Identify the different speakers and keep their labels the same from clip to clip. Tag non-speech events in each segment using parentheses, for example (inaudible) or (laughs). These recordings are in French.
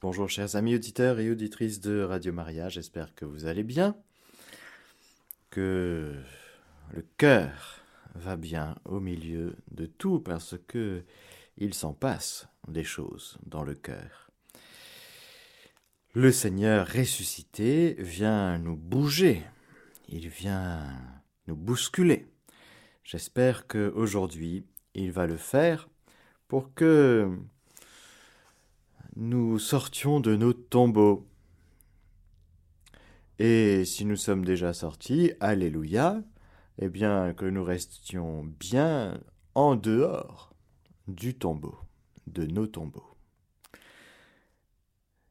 Speaker 1: Bonjour chers amis auditeurs et auditrices de Radio Maria, j'espère que vous allez bien, que le cœur va bien au milieu de tout parce que il s'en passe des choses dans le cœur. Le Seigneur ressuscité vient nous bouger, il vient nous bousculer. J'espère que aujourd'hui il va le faire pour que nous sortions de nos tombeaux. Et si nous sommes déjà sortis, Alléluia, eh bien que nous restions bien en dehors du tombeau, de nos tombeaux.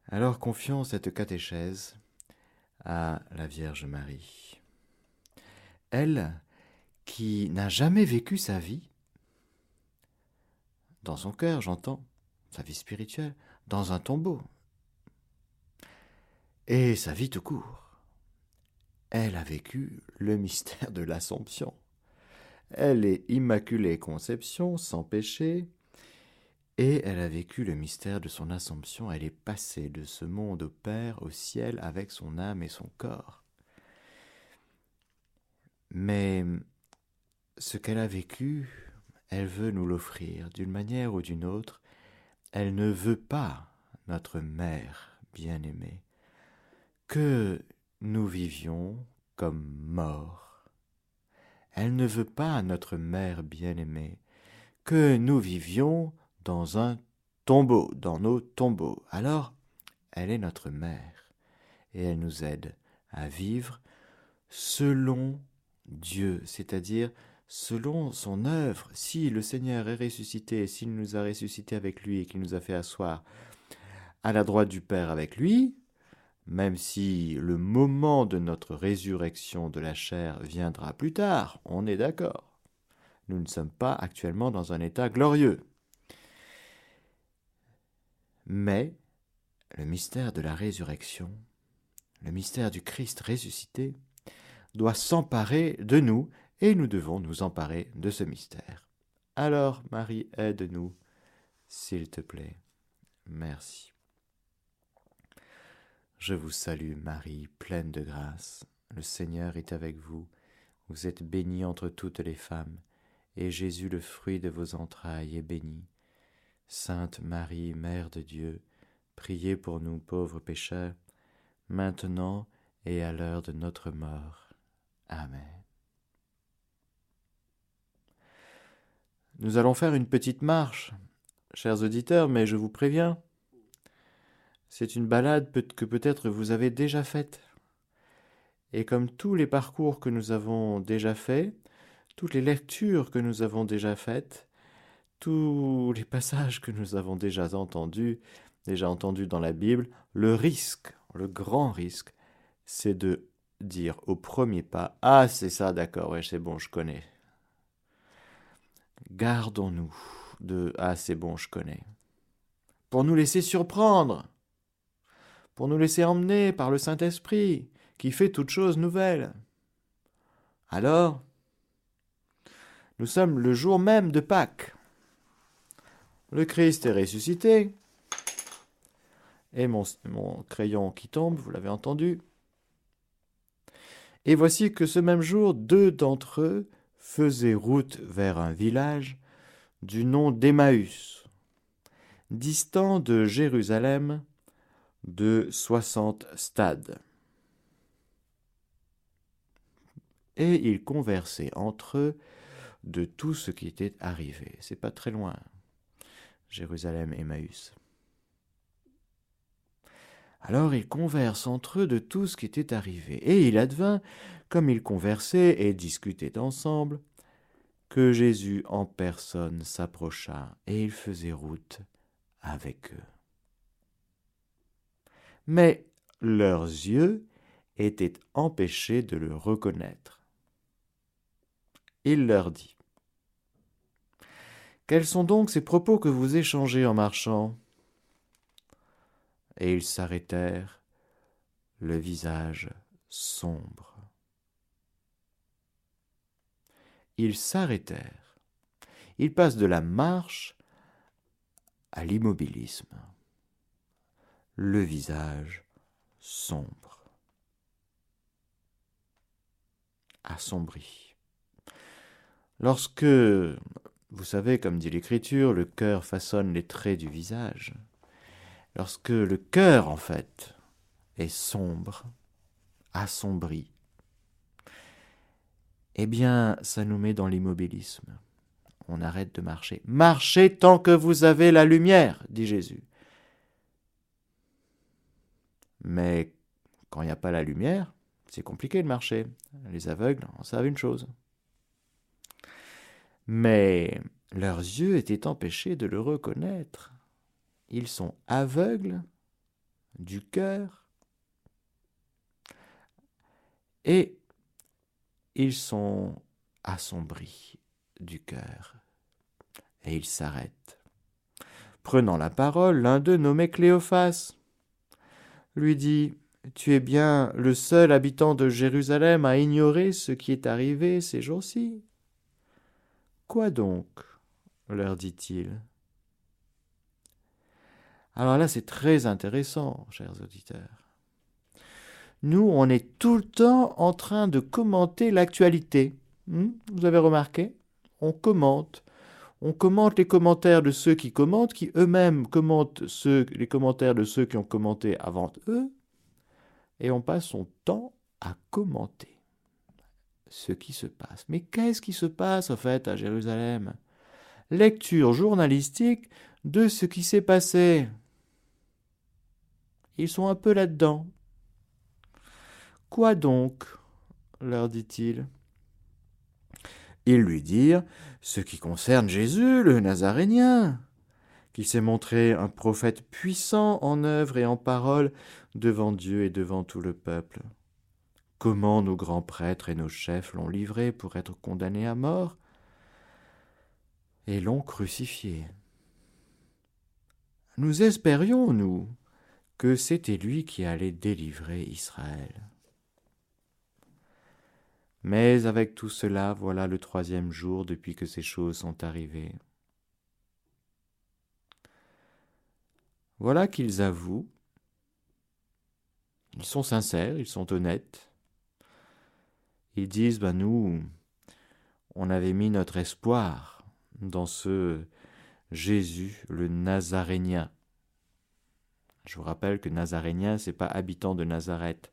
Speaker 1: Alors confions cette catéchèse à la Vierge Marie. Elle, qui n'a jamais vécu sa vie, dans son cœur, j'entends, sa vie spirituelle, dans un tombeau. Et sa vie tout court. Elle a vécu le (laughs) mystère de l'Assomption. Elle est immaculée conception, sans péché, et elle a vécu le mystère de son Assomption. Elle est passée de ce monde au Père, au ciel, avec son âme et son corps. Mais ce qu'elle a vécu, elle veut nous l'offrir d'une manière ou d'une autre, elle ne veut pas, notre mère bien-aimée, que nous vivions comme morts. Elle ne veut pas, notre mère bien-aimée, que nous vivions dans un tombeau, dans nos tombeaux. Alors, elle est notre mère, et elle nous aide à vivre selon Dieu, c'est-à-dire selon son œuvre, si le Seigneur est ressuscité, s'il nous a ressuscité avec lui et qu'il nous a fait asseoir à la droite du Père avec lui, même si le moment de notre résurrection de la chair viendra plus tard, on est d'accord. Nous ne sommes pas actuellement dans un état glorieux. Mais le mystère de la résurrection, le mystère du Christ ressuscité, doit s'emparer de nous et nous devons nous emparer de ce mystère. Alors, Marie, aide-nous, s'il te plaît. Merci. Je vous salue, Marie, pleine de grâce. Le Seigneur est avec vous. Vous êtes bénie entre toutes les femmes, et Jésus, le fruit de vos entrailles, est béni. Sainte Marie, Mère de Dieu, priez pour nous pauvres pécheurs, maintenant et à l'heure de notre mort. Amen. Nous allons faire une petite marche, chers auditeurs, mais je vous préviens, c'est une balade que peut-être vous avez déjà faite. Et comme tous les parcours que nous avons déjà faits, toutes les lectures que nous avons déjà faites, tous les passages que nous avons déjà entendus, déjà entendus dans la Bible, le risque, le grand risque, c'est de dire au premier pas Ah, c'est ça, d'accord, ouais, c'est bon, je connais. Gardons-nous de Ah, c'est bon, je connais. Pour nous laisser surprendre, pour nous laisser emmener par le Saint-Esprit, qui fait toutes choses nouvelles. Alors, nous sommes le jour même de Pâques. Le Christ est ressuscité. Et mon, mon crayon qui tombe, vous l'avez entendu. Et voici que ce même jour, deux d'entre eux faisait route vers un village du nom d'Emmaüs, distant de Jérusalem de soixante stades. Et ils conversaient entre eux de tout ce qui était arrivé. C'est pas très loin, Jérusalem, Emmaüs. Alors ils conversent entre eux de tout ce qui était arrivé. Et il advint comme ils conversaient et discutaient ensemble, que Jésus en personne s'approcha et il faisait route avec eux. Mais leurs yeux étaient empêchés de le reconnaître. Il leur dit Quels sont donc ces propos que vous échangez en marchant? Et ils s'arrêtèrent, le visage sombre. Ils s'arrêtèrent. Ils passent de la marche à l'immobilisme. le visage sombre, assombri. Lorsque, vous savez, comme dit l'Écriture, le cœur façonne les traits du visage, lorsque le cœur, en fait, est sombre, assombri, eh bien, ça nous met dans l'immobilisme. On arrête de marcher. Marchez tant que vous avez la lumière, dit Jésus. Mais quand il n'y a pas la lumière, c'est compliqué de marcher. Les aveugles en savent une chose. Mais leurs yeux étaient empêchés de le reconnaître. Ils sont aveugles du cœur et ils sont assombris du cœur. Et ils s'arrêtent. Prenant la parole, l'un d'eux, nommé Cléophas, lui dit Tu es bien le seul habitant de Jérusalem à ignorer ce qui est arrivé ces jours-ci. Quoi donc? leur dit-il. Alors là, c'est très intéressant, chers auditeurs. Nous, on est tout le temps en train de commenter l'actualité. Hmm? Vous avez remarqué? On commente. On commente les commentaires de ceux qui commentent, qui eux-mêmes commentent les commentaires de ceux qui ont commenté avant eux, et on passe son temps à commenter ce qui se passe. Mais qu'est-ce qui se passe en fait à Jérusalem? Lecture journalistique de ce qui s'est passé. Ils sont un peu là-dedans. Quoi donc? leur dit-il. Ils lui dirent ce qui concerne Jésus, le Nazarénien, qui s'est montré un prophète puissant en œuvre et en parole devant Dieu et devant tout le peuple. Comment nos grands prêtres et nos chefs l'ont livré pour être condamné à mort et l'ont crucifié. Nous espérions, nous, que c'était lui qui allait délivrer Israël. Mais avec tout cela, voilà le troisième jour depuis que ces choses sont arrivées. Voilà qu'ils avouent, ils sont sincères, ils sont honnêtes. Ils disent, ben nous, on avait mis notre espoir dans ce Jésus, le Nazarénien. Je vous rappelle que Nazarénien, c'est pas habitant de Nazareth.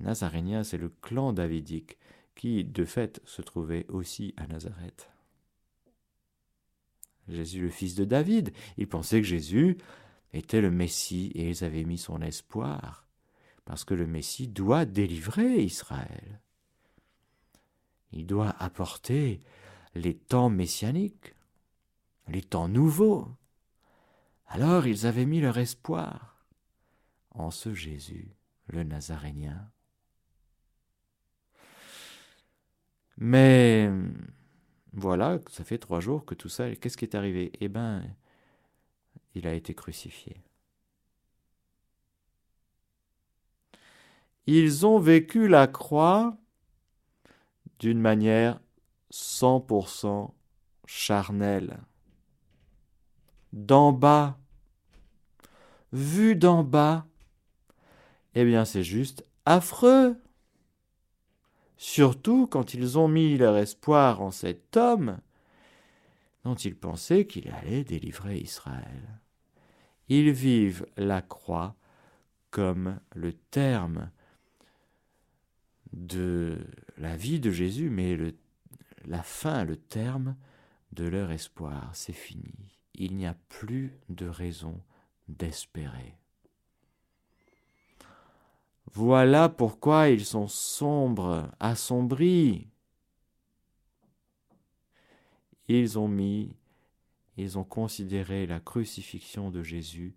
Speaker 1: Nazarénien, c'est le clan davidique qui de fait se trouvait aussi à Nazareth. Jésus le fils de David, ils pensaient que Jésus était le Messie et ils avaient mis son espoir, parce que le Messie doit délivrer Israël. Il doit apporter les temps messianiques, les temps nouveaux. Alors ils avaient mis leur espoir en ce Jésus, le Nazarénien. Mais voilà, ça fait trois jours que tout ça. Qu'est-ce qui est arrivé? Eh bien, il a été crucifié. Ils ont vécu la croix d'une manière 100% charnelle. D'en bas, vu d'en bas, eh bien c'est juste affreux surtout quand ils ont mis leur espoir en cet homme dont ils pensaient qu'il allait délivrer Israël. Ils vivent la croix comme le terme de la vie de Jésus, mais la fin, le terme de leur espoir. C'est fini. Il n'y a plus de raison d'espérer. Voilà pourquoi ils sont sombres, assombris. Ils ont mis, ils ont considéré la crucifixion de Jésus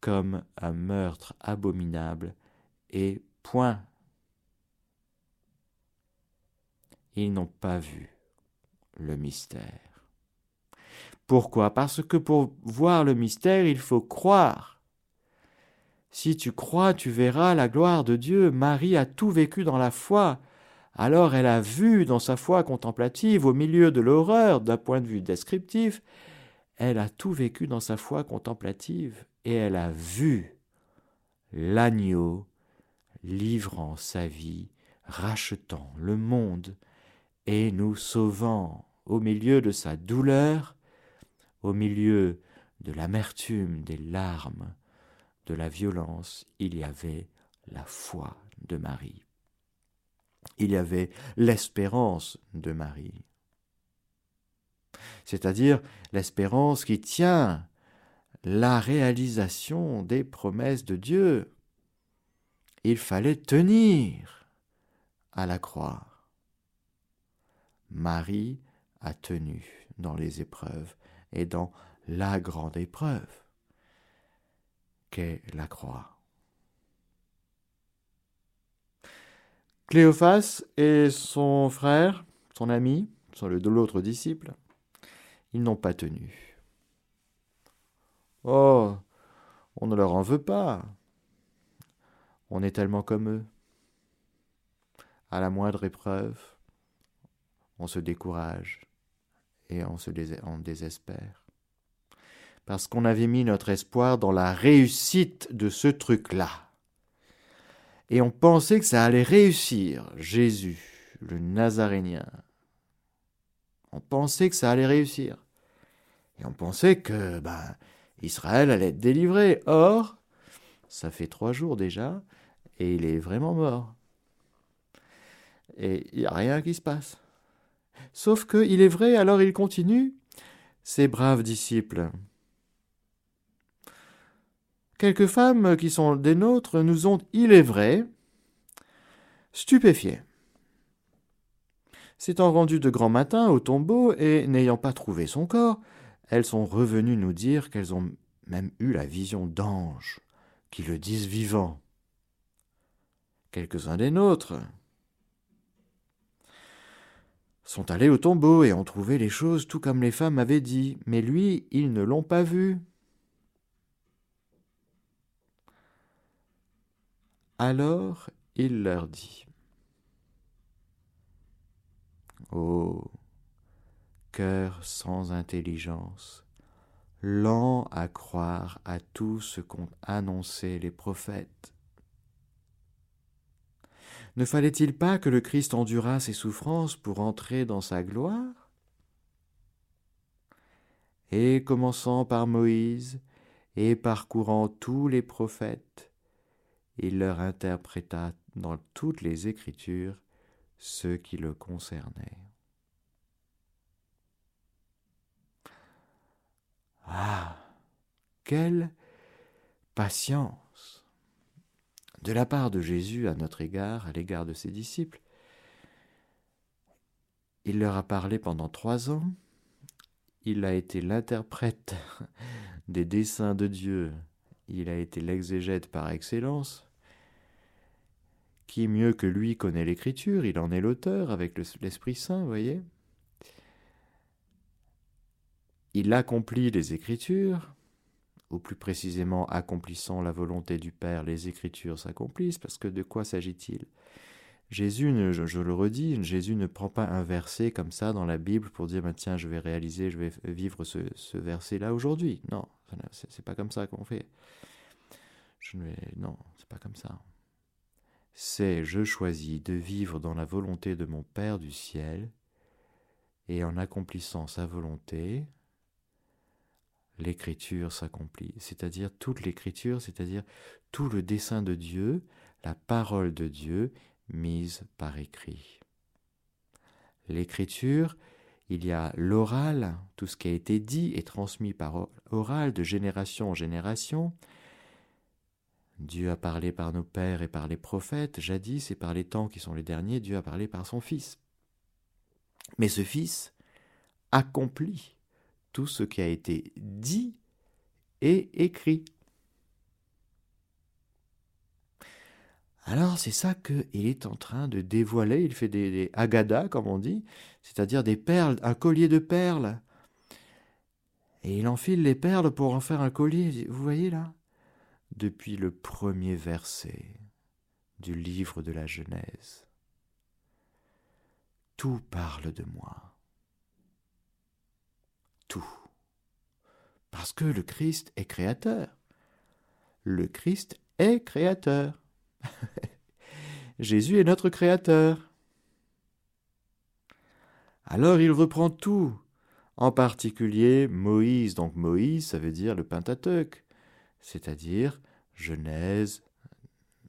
Speaker 1: comme un meurtre abominable et point. Ils n'ont pas vu le mystère. Pourquoi? Parce que pour voir le mystère, il faut croire. Si tu crois, tu verras la gloire de Dieu. Marie a tout vécu dans la foi. Alors elle a vu dans sa foi contemplative, au milieu de l'horreur d'un point de vue descriptif, elle a tout vécu dans sa foi contemplative et elle a vu l'agneau livrant sa vie, rachetant le monde et nous sauvant au milieu de sa douleur, au milieu de l'amertume, des larmes, de la violence, il y avait la foi de Marie. Il y avait l'espérance de Marie. C'est-à-dire l'espérance qui tient la réalisation des promesses de Dieu. Il fallait tenir à la croix. Marie a tenu dans les épreuves et dans la grande épreuve la croix. Cléophas et son frère, son ami, sont de l'autre disciple, ils n'ont pas tenu. Oh, on ne leur en veut pas. On est tellement comme eux. À la moindre épreuve, on se décourage et on se désespère. Parce qu'on avait mis notre espoir dans la réussite de ce truc-là. Et on pensait que ça allait réussir, Jésus, le Nazarénien. On pensait que ça allait réussir. Et on pensait que ben, Israël allait être délivré. Or, ça fait trois jours déjà, et il est vraiment mort. Et il n'y a rien qui se passe. Sauf qu'il est vrai, alors il continue, ces braves disciples. Quelques femmes qui sont des nôtres nous ont, il est vrai, stupéfiés. S'étant rendues de grand matin au tombeau et n'ayant pas trouvé son corps, elles sont revenues nous dire qu'elles ont même eu la vision d'anges qui le disent vivant. Quelques-uns des nôtres sont allés au tombeau et ont trouvé les choses tout comme les femmes avaient dit, mais lui, ils ne l'ont pas vu. Alors il leur dit Ô cœur sans intelligence, lent à croire à tout ce qu'ont annoncé les prophètes. Ne fallait-il pas que le Christ endurât ses souffrances pour entrer dans sa gloire? Et commençant par Moïse et parcourant tous les prophètes, il leur interpréta dans toutes les Écritures ce qui le concernait. Ah, quelle patience de la part de Jésus à notre égard, à l'égard de ses disciples. Il leur a parlé pendant trois ans, il a été l'interprète (laughs) des desseins de Dieu, il a été l'exégète par excellence, qui mieux que lui connaît l'écriture, il en est l'auteur avec l'Esprit Saint, vous voyez? Il accomplit les écritures, ou plus précisément accomplissant la volonté du Père, les écritures s'accomplissent, parce que de quoi s'agit-il? Jésus, je, le redis, Jésus ne prend pas un verset comme ça dans la Bible pour dire bah, tiens, je vais réaliser, je vais vivre ce, verset-là aujourd'hui. Non, c'est pas comme ça qu'on fait. Je vais, non, c'est pas comme ça c'est je choisis de vivre dans la volonté de mon Père du ciel, et en accomplissant sa volonté, l'écriture s'accomplit, c'est-à-dire toute l'écriture, c'est-à-dire tout le dessein de Dieu, la parole de Dieu mise par écrit. L'écriture, il y a l'oral, tout ce qui a été dit et transmis par oral de génération en génération, Dieu a parlé par nos pères et par les prophètes, jadis, et par les temps qui sont les derniers, Dieu a parlé par son Fils. Mais ce Fils accomplit tout ce qui a été dit et écrit. Alors c'est ça qu'il est en train de dévoiler, il fait des, des agadas, comme on dit, c'est-à-dire des perles, un collier de perles. Et il enfile les perles pour en faire un collier, vous voyez là depuis le premier verset du livre de la Genèse. Tout parle de moi. Tout. Parce que le Christ est créateur. Le Christ est créateur. (laughs) Jésus est notre créateur. Alors il reprend tout, en particulier Moïse. Donc Moïse, ça veut dire le Pentateuque, c'est-à-dire Genèse,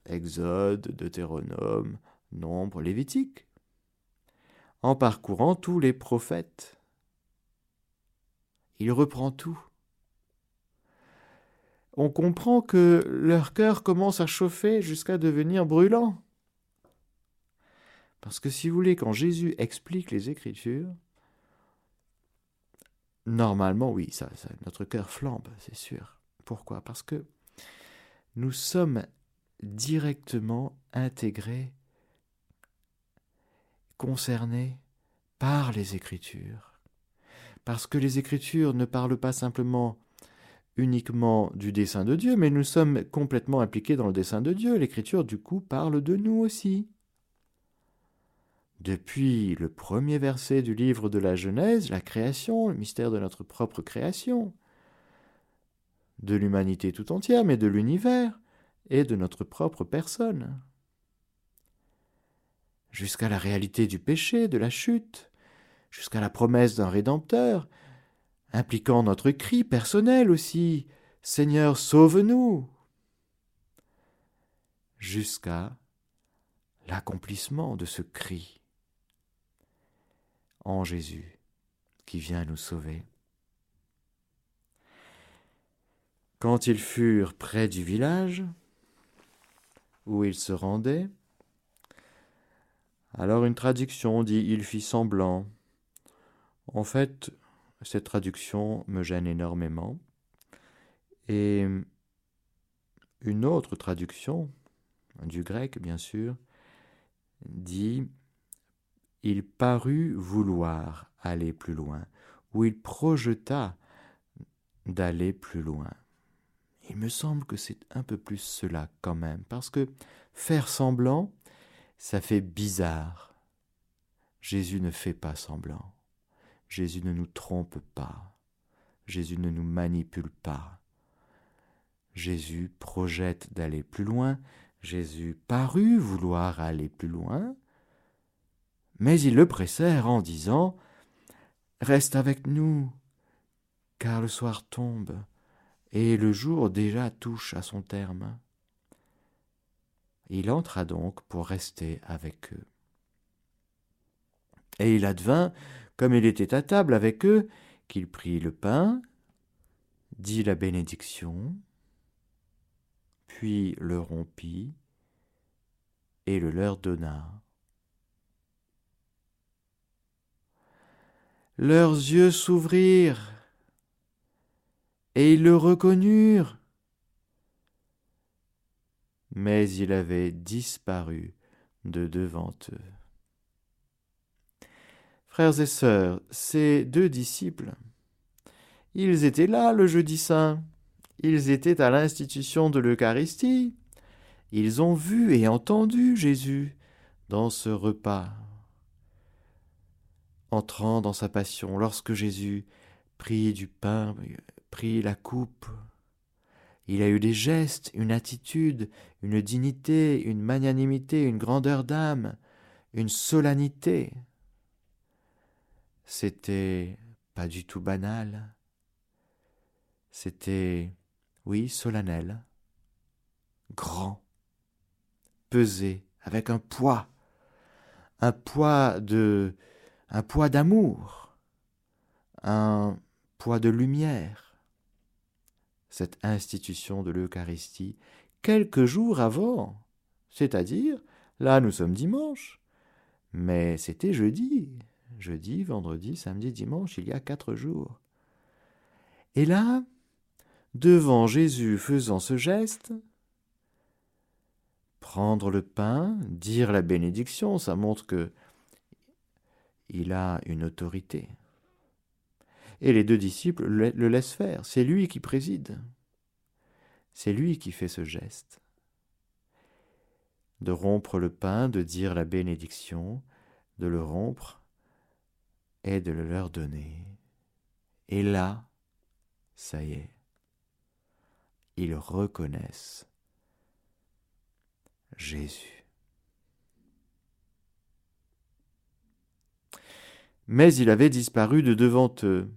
Speaker 1: Exode, Deutéronome, Nombre, Lévitique, en parcourant tous les prophètes. Il reprend tout. On comprend que leur cœur commence à chauffer jusqu'à devenir brûlant. Parce que si vous voulez, quand Jésus explique les Écritures, normalement, oui, ça, notre cœur flambe, c'est sûr. Pourquoi Parce que nous sommes directement intégrés, concernés par les Écritures. Parce que les Écritures ne parlent pas simplement uniquement du dessein de Dieu, mais nous sommes complètement impliqués dans le dessein de Dieu. L'Écriture, du coup, parle de nous aussi. Depuis le premier verset du livre de la Genèse, la création, le mystère de notre propre création, de l'humanité tout entière, mais de l'univers et de notre propre personne, jusqu'à la réalité du péché, de la chute, jusqu'à la promesse d'un Rédempteur, impliquant notre cri personnel aussi, Seigneur, sauve-nous, jusqu'à l'accomplissement de ce cri. En Jésus qui vient nous sauver. Quand ils furent près du village où ils se rendaient, alors une traduction dit il fit semblant. En fait, cette traduction me gêne énormément. Et une autre traduction, du grec bien sûr, dit il parut vouloir aller plus loin, ou il projeta d'aller plus loin. Il me semble que c'est un peu plus cela quand même, parce que faire semblant, ça fait bizarre. Jésus ne fait pas semblant. Jésus ne nous trompe pas. Jésus ne nous manipule pas. Jésus projette d'aller plus loin. Jésus parut vouloir aller plus loin. Mais ils le pressèrent en disant Reste avec nous, car le soir tombe, et le jour déjà touche à son terme. Il entra donc pour rester avec eux. Et il advint, comme il était à table avec eux, qu'il prit le pain, dit la bénédiction, puis le rompit et le leur donna. Leurs yeux s'ouvrirent, et ils le reconnurent. Mais il avait disparu de devant eux. Frères et sœurs, ces deux disciples, ils étaient là le jeudi saint, ils étaient à l'institution de l'Eucharistie, ils ont vu et entendu Jésus dans ce repas entrant dans sa passion, lorsque Jésus prit du pain, prit la coupe, il a eu des gestes, une attitude, une dignité, une magnanimité, une grandeur d'âme, une solennité. C'était pas du tout banal. C'était, oui, solennel, grand, pesé, avec un poids, un poids de, un poids d'amour, un poids de lumière. Cette institution de l'Eucharistie, quelques jours avant, c'est-à-dire, là nous sommes dimanche, mais c'était jeudi, jeudi, vendredi, samedi, dimanche, il y a quatre jours. Et là, devant Jésus faisant ce geste, prendre le pain, dire la bénédiction, ça montre que il a une autorité. Et les deux disciples le laissent faire, c'est lui qui préside. C'est lui qui fait ce geste. De rompre le pain, de dire la bénédiction, de le rompre et de le leur donner. Et là, ça y est, ils reconnaissent Jésus. Mais il avait disparu de devant eux.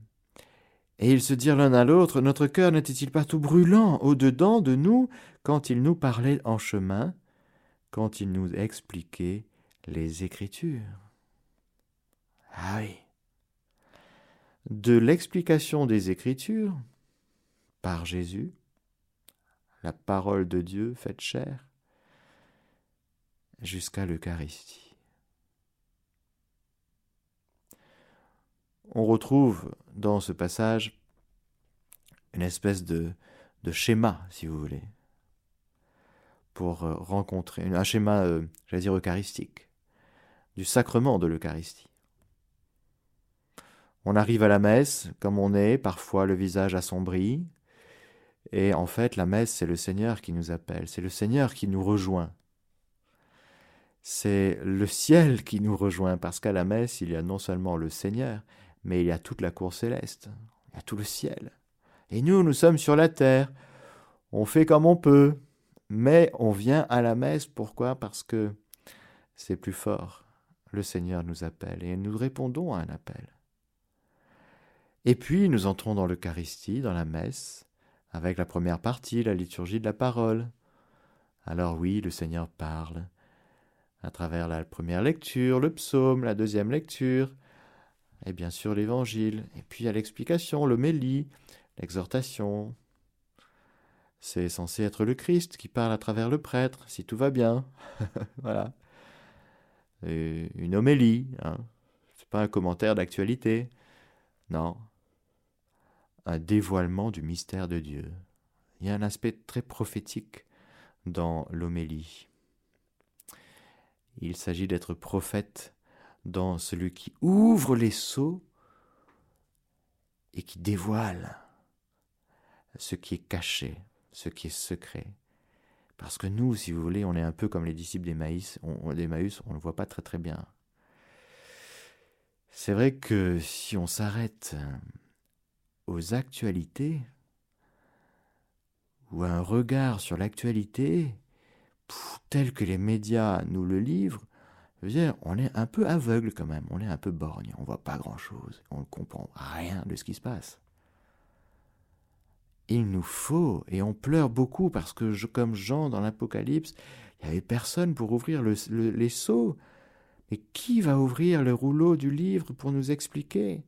Speaker 1: Et ils se dirent l'un à l'autre, Notre cœur n'était-il pas tout brûlant au-dedans de nous quand il nous parlait en chemin, quand il nous expliquait les Écritures? Ah oui. De l'explication des Écritures, par Jésus, la parole de Dieu faite chair, jusqu'à l'Eucharistie. On retrouve dans ce passage une espèce de, schéma, si vous voulez, pour euh, rencontrer, un schéma, euh, j'allais dire, eucharistique, du sacrement de l'Eucharistie. On arrive à la messe comme on est, parfois le visage assombri, et en fait la messe c'est le Seigneur qui nous appelle, c'est le Seigneur qui nous rejoint. C'est le ciel qui nous rejoint, parce qu'à la messe il y a non seulement le Seigneur, mais il y a toute la cour céleste, il y a tout le ciel. Et nous, nous sommes sur la terre, on fait comme on peut, mais on vient à la messe, pourquoi? Parce que c'est plus fort. Le Seigneur nous appelle et nous répondons à un appel. Et puis nous entrons dans l'Eucharistie, dans la messe, avec la première partie, la liturgie de la parole. Alors oui, le Seigneur parle à travers la première lecture, le psaume, la deuxième lecture, et bien sûr l'évangile, et puis à l'explication, l'homélie, l'exhortation. C'est censé être le Christ qui parle à travers le prêtre, si tout va bien. (laughs) voilà. une homélie, hein. c'est pas un commentaire d'actualité. Non. Un dévoilement du mystère de Dieu. Il y a un aspect très prophétique dans l'homélie. Il s'agit d'être prophète dans celui qui ouvre les seaux et qui dévoile ce qui est caché, ce qui est secret. Parce que nous, si vous voulez, on est un peu comme les disciples d'Emmaüs, on, ne le voit pas très très bien. C'est vrai que si on s'arrête aux actualités, ou un regard sur l'actualité, tel que les médias nous le livrent, on est un peu aveugle quand même, on est un peu borgne, on voit pas grand-chose, on ne comprend rien de ce qui se passe. Il nous faut, et on pleure beaucoup parce que, comme Jean dans l'Apocalypse, il n'y avait personne pour ouvrir les seaux. Mais qui va ouvrir le rouleau du livre pour nous expliquer?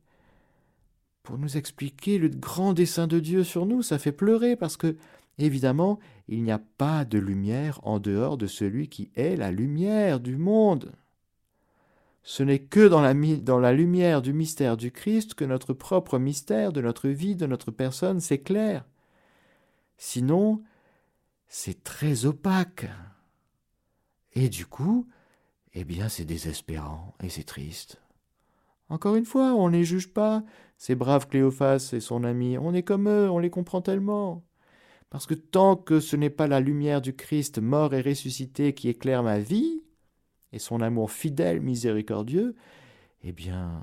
Speaker 1: Pour nous expliquer le grand dessein de Dieu sur nous, ça fait pleurer parce que, évidemment, il n'y a pas de lumière en dehors de celui qui est la lumière du monde. Ce n'est que dans la, lumière du mystère du Christ que notre propre mystère de notre vie, de notre personne s'éclaire. Sinon, c'est très opaque. Et du coup, eh bien, c'est désespérant et c'est triste. Encore une fois, on ne les juge pas, ces braves Cléophas et son ami, on est comme eux, on les comprend tellement. Parce que tant que ce n'est pas la lumière du Christ mort et ressuscité qui éclaire ma vie, et son amour fidèle, miséricordieux, eh bien,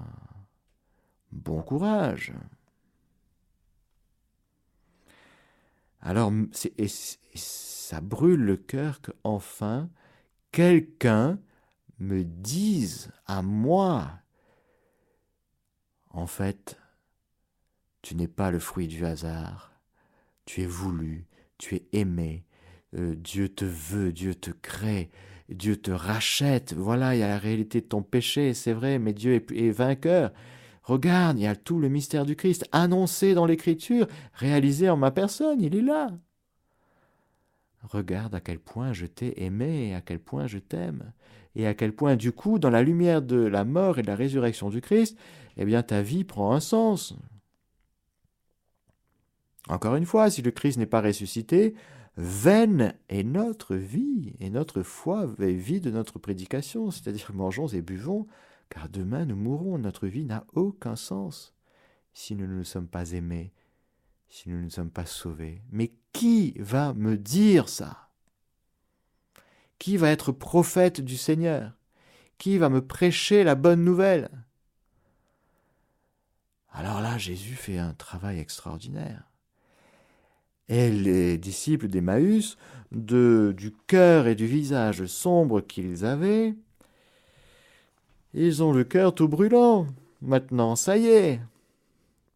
Speaker 1: bon courage. Alors, ça brûle le cœur qu'enfin quelqu'un me dise à moi, en fait, tu n'es pas le fruit du hasard, tu es voulu, tu es aimé, euh, Dieu te veut, Dieu te crée, Dieu te rachète. Voilà, il y a la réalité de ton péché, c'est vrai, mais Dieu est, vainqueur. Regarde, il y a tout le mystère du Christ annoncé dans l'Écriture, réalisé en ma personne, il est là. Regarde à quel point je t'ai aimé à quel point je t'aime, et à quel point, du coup, dans la lumière de la mort et de la résurrection du Christ, eh bien, ta vie prend un sens. Encore une fois, si le Christ n'est pas ressuscité, vaine est notre vie, et notre foi est vie de notre prédication, c'est-à-dire mangeons et buvons, car demain nous mourrons, notre vie n'a aucun sens si nous ne sommes pas aimés, si nous ne sommes pas sauvés. Mais qui va me dire ça? Qui va être prophète du Seigneur? Qui va me prêcher la bonne nouvelle? Alors là, Jésus fait un travail extraordinaire. Et les disciples d'Emmaüs de, du cœur et du visage sombre qu'ils avaient, ils ont le cœur tout brûlant. Maintenant, ça y est.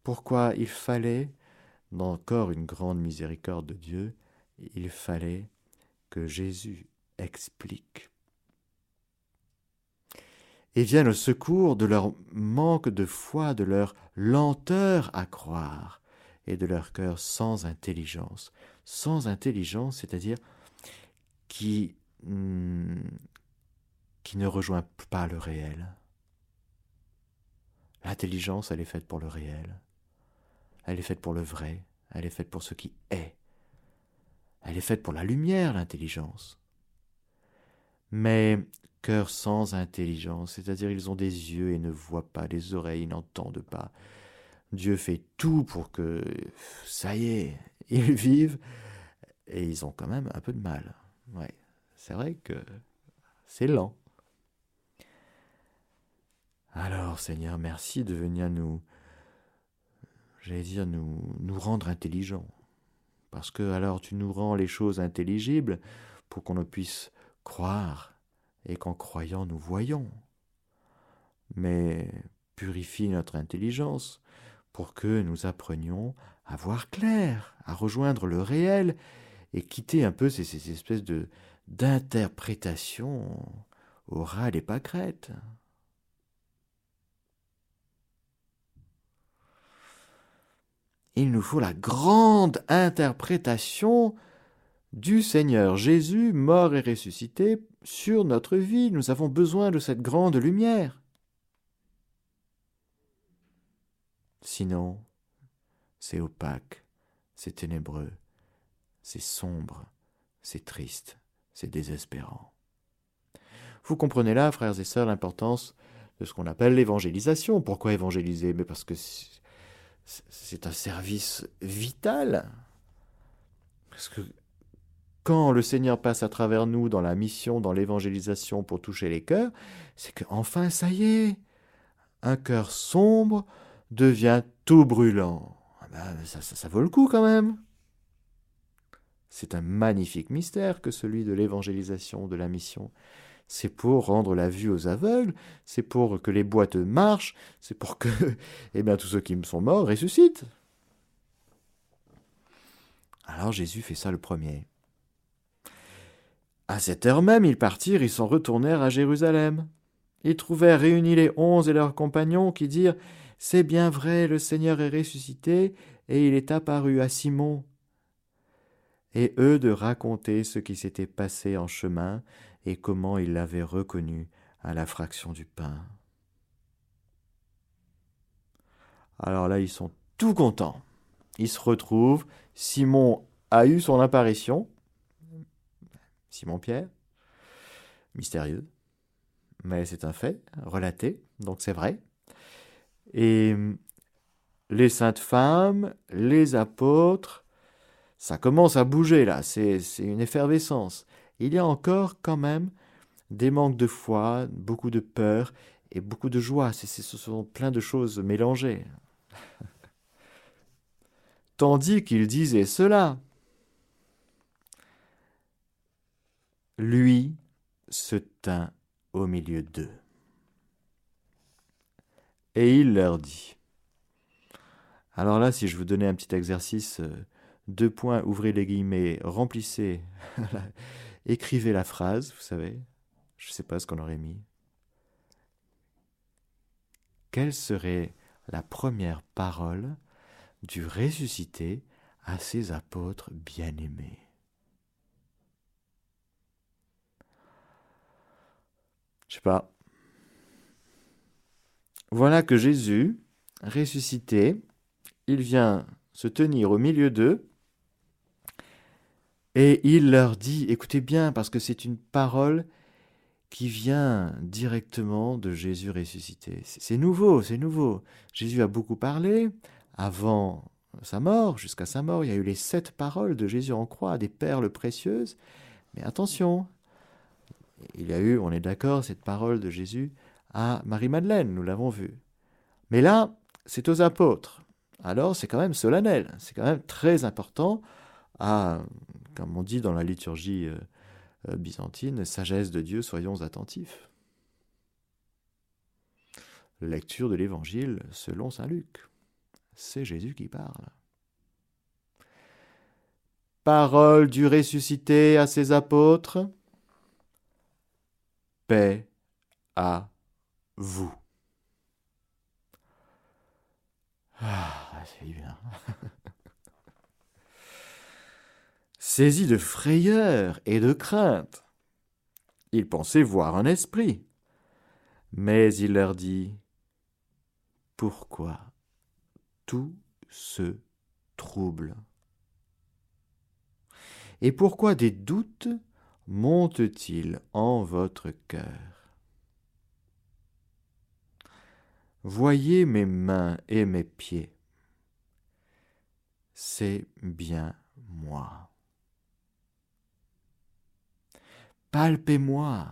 Speaker 1: Pourquoi il fallait, dans encore une grande miséricorde de Dieu, il fallait que Jésus explique et vienne au secours de leur manque de foi, de leur lenteur à croire, et de leur cœur sans intelligence. Sans intelligence, c'est-à-dire qui, hmm, qui ne rejoint pas le réel. L'intelligence, elle est faite pour le réel. Elle est faite pour le vrai. Elle est faite pour ce qui est. Elle est faite pour la lumière, l'intelligence. Mais cœur sans intelligence, c'est-à-dire ils ont des yeux et ne voient pas, des oreilles n'entendent pas. Dieu fait tout pour que, ça y est, (laughs) ils vivent, et ils ont quand même un peu de mal. Ouais, c'est vrai que c'est lent. Alors, Seigneur, merci de venir nous, j'allais dire, nous, nous rendre intelligents. Parce que alors tu nous rends les choses intelligibles pour qu'on puisse croire et qu'en croyant nous voyons. Mais purifie notre intelligence pour que nous apprenions à voir clair, à rejoindre le réel et quitter un peu ces, ces espèces de d'interprétations orales et pâquerettes. Il nous faut la grande interprétation du Seigneur Jésus, mort et ressuscité, sur notre vie. Nous avons besoin de cette grande lumière. Sinon, c'est opaque, c'est ténébreux, c'est sombre, c'est triste, c'est désespérant. Vous comprenez là, frères et sœurs, l'importance de ce qu'on appelle l'évangélisation. Pourquoi évangéliser? Mais parce que c'est un service vital. Parce que quand le Seigneur passe à travers nous dans la mission, dans l'évangélisation pour toucher les cœurs, c'est que enfin ça y est, un cœur sombre devient tout brûlant. Ah ben, ça, vaut le coup quand même. C'est un magnifique mystère que celui de l'évangélisation, de la mission. C'est pour rendre la vue aux aveugles, c'est pour que les boîtes marchent, c'est pour que (laughs) eh bien, tous ceux qui me sont morts ressuscitent. Alors Jésus fait ça le premier. À cette heure même, ils partirent et s'en retournèrent à Jérusalem. Ils trouvèrent réunis les onze et leurs compagnons qui dirent C'est bien vrai, le Seigneur est ressuscité, et il est apparu à Simon. Et eux de raconter ce qui s'était passé en chemin et comment ils l'avaient reconnu à la fraction du pain. Alors là, ils sont tout contents. Ils se retrouvent. Simon a eu son apparition. Simon-Pierre. Mystérieux. Mais c'est un fait, relaté, donc c'est vrai. Et les saintes femmes, les apôtres, ça commence à bouger là, c'est une effervescence. Il y a encore quand même des manques de foi, beaucoup de peur et beaucoup de joie. ce sont plein de choses mélangées. (laughs) Tandis qu'il disait cela, lui se tint au milieu d'eux. Et il leur dit. Alors là, si je vous donnais un petit exercice, euh, deux points, ouvrez les guillemets, remplissez, (laughs) écrivez la phrase, vous savez, je ne sais pas ce qu'on aurait mis. Quelle serait la première parole du ressuscité à ses apôtres bien-aimés? Je sais pas. Voilà que Jésus, ressuscité, il vient se tenir au milieu d'eux et il leur dit, écoutez bien, parce que c'est une parole qui vient directement de Jésus ressuscité. C'est nouveau, c'est nouveau. Jésus a beaucoup parlé avant sa mort, jusqu'à sa mort. Il y a eu les sept paroles de Jésus en croix, des perles précieuses. Mais attention, il y a eu, on est d'accord, cette parole de Jésus à Marie-Madeleine, nous l'avons vu. Mais là, c'est aux apôtres. Alors c'est quand même solennel, c'est quand même très important à comme on dit dans la liturgie euh, euh, byzantine, sagesse de Dieu, soyons attentifs. Lecture de l'Évangile selon Saint Luc. C'est Jésus qui parle. Parole du ressuscité à ses apôtres. Paix à vous. Ah, c'est bien. (laughs) Saisi de frayeur et de crainte, il pensait voir un esprit. Mais il leur dit Pourquoi tout se trouble? Et pourquoi des doutes montent-ils en votre cœur? Voyez mes mains et mes pieds. C'est bien moi. Palpez-moi,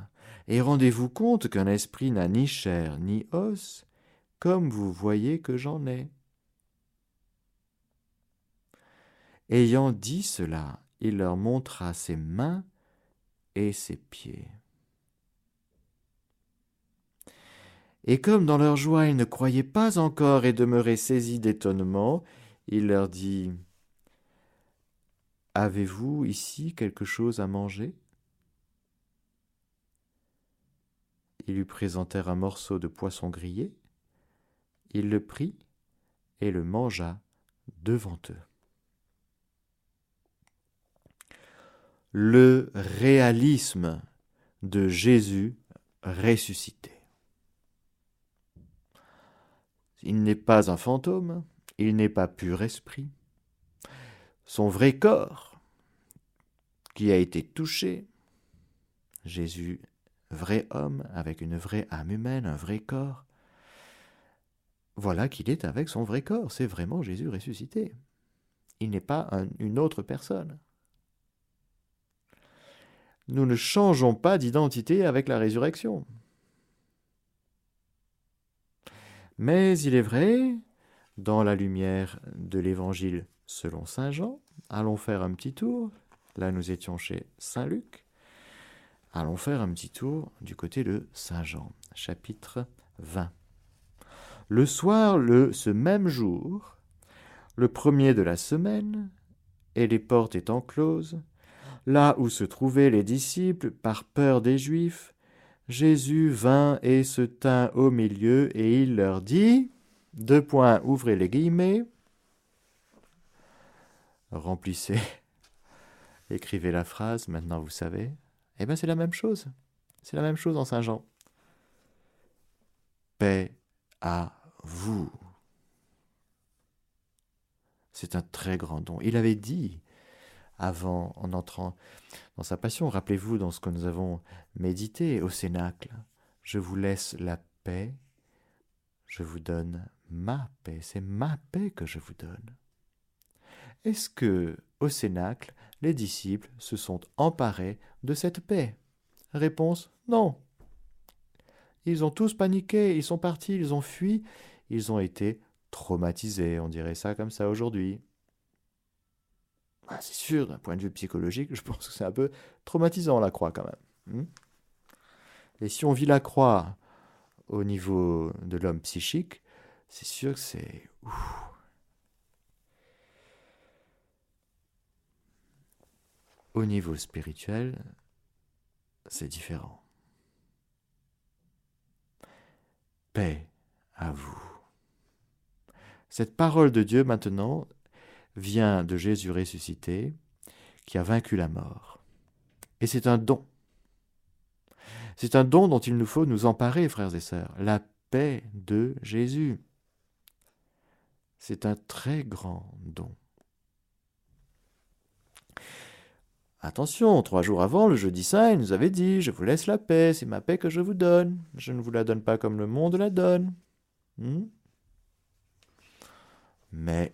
Speaker 1: et rendez-vous compte qu'un esprit n'a ni chair ni os, comme vous voyez que j'en ai. Ayant dit cela, il leur montra ses mains et ses pieds. Et comme dans leur joie ils ne croyaient pas encore et demeuraient saisis d'étonnement, il leur dit Avez-vous ici quelque chose à manger? Ils lui présentèrent un morceau de poisson grillé. Il le prit et le mangea devant eux. Le réalisme de Jésus ressuscité. Il n'est pas un fantôme, il n'est pas pur esprit. Son vrai corps, qui a été touché, Jésus, vrai homme, avec une vraie âme humaine, un vrai corps, voilà qu'il est avec son vrai corps, c'est vraiment Jésus ressuscité. Il n'est pas une autre personne. Nous ne changeons pas d'identité avec la résurrection. Mais il est vrai, dans la lumière de l'Évangile selon Saint Jean, allons faire un petit tour. Là, nous étions chez Saint Luc. Allons faire un petit tour du côté de Saint Jean, chapitre 20. Le soir, le, ce même jour, le premier de la semaine, et les portes étant closes, là où se trouvaient les disciples, par peur des Juifs, Jésus vint et se tint au milieu, et il leur dit, deux points, ouvrez les guillemets, remplissez, (laughs) écrivez la phrase, maintenant vous savez. Eh bien c'est la même chose, c'est la même chose en Saint Jean. Paix à vous. C'est un très grand don. Il avait dit avant, en entrant dans sa passion. Rappelez-vous dans ce que nous avons médité au Cénacle. Je vous laisse la paix, je vous donne ma paix, c'est ma paix que je vous donne. Est-ce que, au Cénacle, les disciples se sont emparés de cette paix? Réponse non. Ils ont tous paniqué, ils sont partis, ils ont fui, ils ont été traumatisés, on dirait ça comme ça aujourd'hui. Ah, c'est sûr, d'un point de vue psychologique, je pense que c'est un peu traumatisant la croix quand même. Hmm Et si on vit la croix au niveau de l'homme psychique, c'est sûr que c'est... Au niveau spirituel, c'est différent. Paix à vous. Cette parole de Dieu maintenant, vient de Jésus ressuscité, qui a vaincu la mort. Et c'est un don. C'est un don dont il nous faut nous emparer, frères et sœurs, la paix de Jésus. C'est un très grand don. Attention, trois jours avant, le jeudi saint, il nous avait dit, je vous laisse la paix, c'est ma paix que je vous donne. Je ne vous la donne pas comme le monde la donne. Hmm? Mais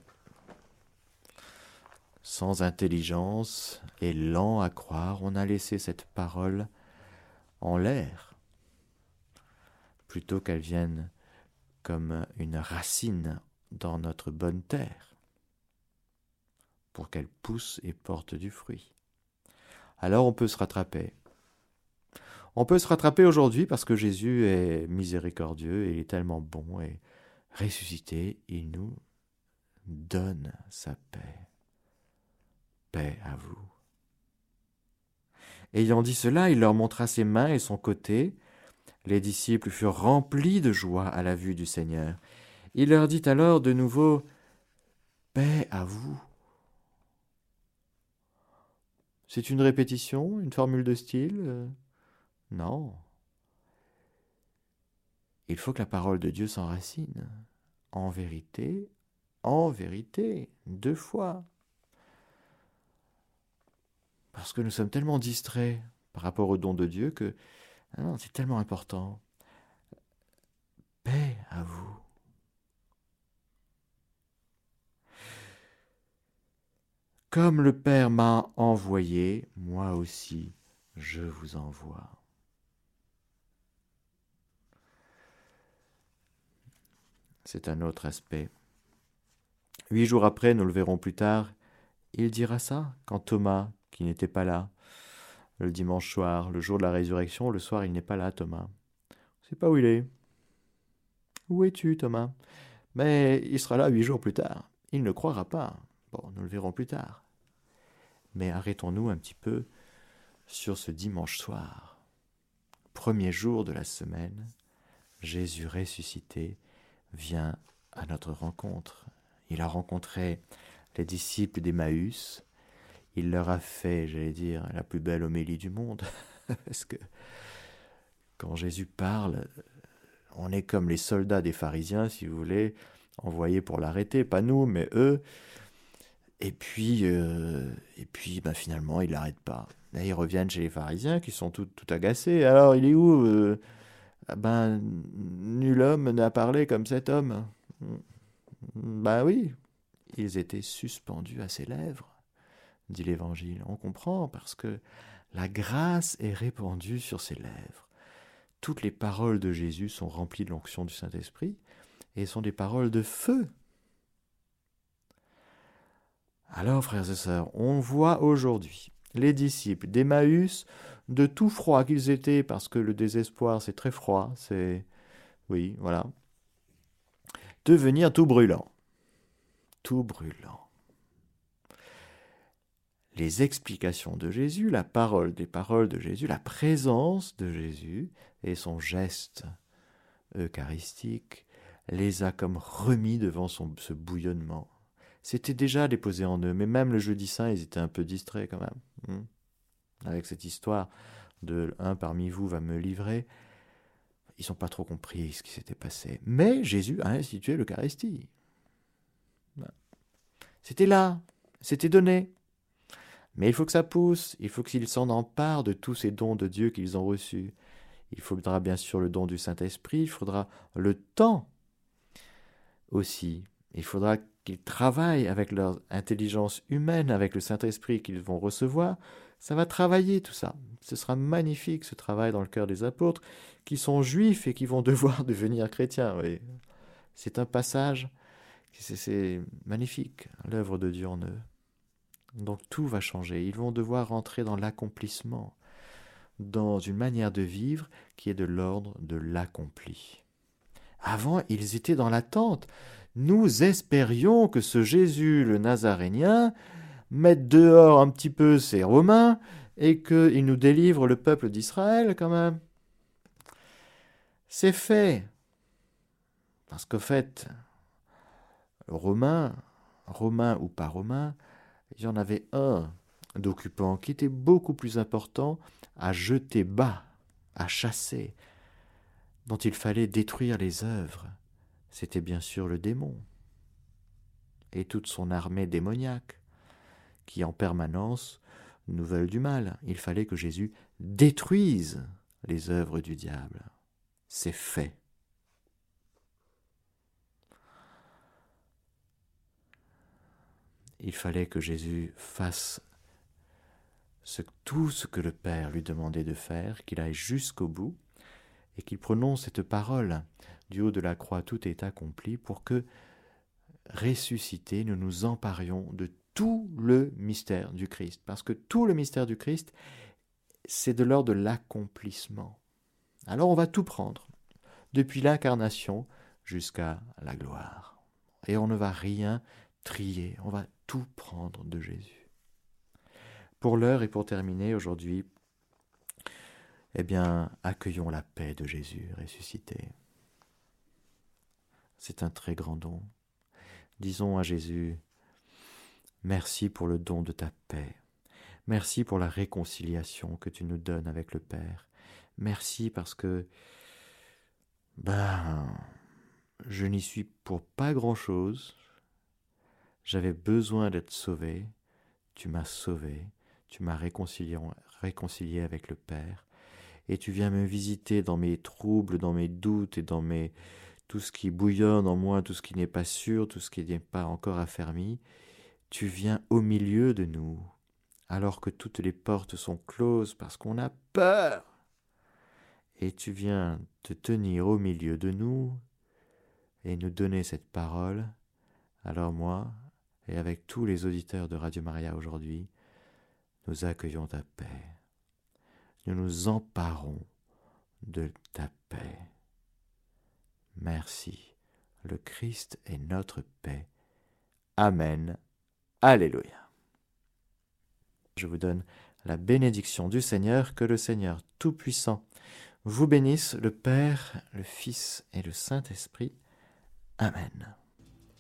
Speaker 1: sans intelligence et lent à croire, on a laissé cette parole en l'air, plutôt qu'elle vienne comme une racine dans notre bonne terre, pour qu'elle pousse et porte du fruit. alors on peut se rattraper. On peut se rattraper aujourd'hui parce que Jésus est miséricordieux et il est tellement bon et ressuscité, il nous donne sa paix. Paix à vous. Ayant dit cela, il leur montra ses mains et son côté. Les disciples furent remplis de joie à la vue du Seigneur. Il leur dit alors de nouveau Paix à vous. C'est une répétition, une formule de style Non. Il faut que la parole de Dieu s'enracine. En vérité, en vérité, deux fois. Parce que nous sommes tellement distraits par rapport au don de Dieu que ah c'est tellement important. Paix à vous. Comme le Père m'a envoyé, moi aussi je vous envoie. C'est un autre aspect. Huit jours après, nous le verrons plus tard, il dira ça quand Thomas, qui n'était pas là, le dimanche soir, le jour de la résurrection, le soir il n'est pas là, Thomas. Je ne pas où il est. Où es-tu, Thomas? Mais il sera là huit jours plus tard. Il ne croira pas. Bon, nous le verrons plus tard. Mais arrêtons-nous un petit peu sur ce dimanche soir, premier jour de la semaine, Jésus ressuscité vient à notre rencontre. Il a rencontré les disciples d'Emmaüs, il leur a fait, j'allais dire, la plus belle homélie du monde, (laughs) parce que quand Jésus parle, on est comme les soldats des pharisiens, si vous voulez, envoyés pour l'arrêter, pas nous, mais eux, et puis, euh, et puis ben, finalement, ils n'arrêtent pas. Là, ils reviennent chez les pharisiens qui sont tout, tout agacés. Alors, il est où euh, ah Ben, nul homme n'a parlé comme cet homme. Ben oui, ils étaient suspendus à ses lèvres, dit l'Évangile. On comprend parce que la grâce est répandue sur ses lèvres. Toutes les paroles de Jésus sont remplies de l'onction du Saint-Esprit et sont des paroles de feu alors, frères et sœurs, on voit aujourd'hui les disciples d'Emmaüs, de tout froid qu'ils étaient, parce que le désespoir c'est très froid, c'est. Oui, voilà. Devenir tout brûlant. Tout brûlant. Les explications de Jésus, la parole des paroles de Jésus, la présence de Jésus et son geste eucharistique les a comme remis devant ce bouillonnement c'était déjà déposé en eux. Mais même le jeudi saint, ils étaient un peu distraits quand même. Hmm. Avec cette histoire de un parmi vous va me livrer. Ils n'ont pas trop compris ce qui s'était passé. Mais Jésus a institué l'Eucharistie. C'était là, c'était donné. Mais il faut que ça pousse, il faut qu'ils s'en emparent de tous ces dons de Dieu qu'ils ont reçus. Il faudra bien sûr le don du Saint-Esprit, il faudra le temps aussi. Il faudra qu'ils travaillent avec leur intelligence humaine, avec le Saint-Esprit qu'ils vont recevoir, ça va travailler tout ça. Ce sera magnifique ce travail dans le cœur des apôtres qui sont juifs et qui vont (laughs) devoir devenir chrétiens. C'est un passage, c'est magnifique, l'œuvre de Dieu en eux. Donc tout va changer. Ils vont devoir rentrer dans l'accomplissement, dans une manière de vivre qui est de l'ordre de l'accompli. Avant, ils étaient dans l'attente nous espérions que ce Jésus le Nazarénien mette dehors un petit peu ces Romains et qu'il nous délivre le peuple d'Israël quand même. C'est fait. Parce qu'au fait, Romain, Romain ou pas Romain, il y en avait un d'occupant qui était beaucoup plus important à jeter bas, à chasser, dont il fallait détruire les œuvres c'était bien sûr le démon et toute son armée démoniaque, qui en permanence nous veulent du mal. Il fallait que Jésus détruise les œuvres du diable. C'est fait. Il fallait que Jésus fasse tout ce que le Père lui demandait de faire, qu'il aille jusqu'au bout, et qu'il prononce cette parole du haut de la croix, tout est accompli pour que, ressuscité, nous nous emparions de tout le mystère du Christ. Parce que tout le mystère du Christ, c'est de l'ordre de l'accomplissement. Alors on va tout prendre, depuis l'incarnation jusqu'à la gloire. Et on ne va rien trier, on va tout prendre de Jésus. Pour l'heure et pour terminer aujourd'hui, eh bien, accueillons la paix de Jésus ressuscité. C'est un très grand don. Disons à Jésus, merci pour le don de ta paix. Merci pour la réconciliation que tu nous donnes avec le Père. Merci parce que, ben, je n'y suis pour pas grand-chose. J'avais besoin d'être sauvé. Tu m'as sauvé. Tu m'as réconcilié, avec le Père. Et tu viens me visiter dans mes troubles, dans mes doutes et dans mes, tout ce qui bouillonne en moi, tout ce qui n'est pas sûr, tout ce qui n'est pas encore affermi, tu viens au milieu de nous, alors que toutes les portes sont closes parce qu'on a peur. Et tu viens te tenir au milieu de nous et nous donner cette parole. Alors moi, et avec tous les auditeurs de Radio Maria aujourd'hui, nous accueillons ta paix. Nous nous emparons de ta paix. Merci. Le Christ est notre paix. Amen. Alléluia. Je vous donne la bénédiction du Seigneur, que le Seigneur Tout-Puissant vous bénisse, le Père, le Fils et le Saint-Esprit. Amen.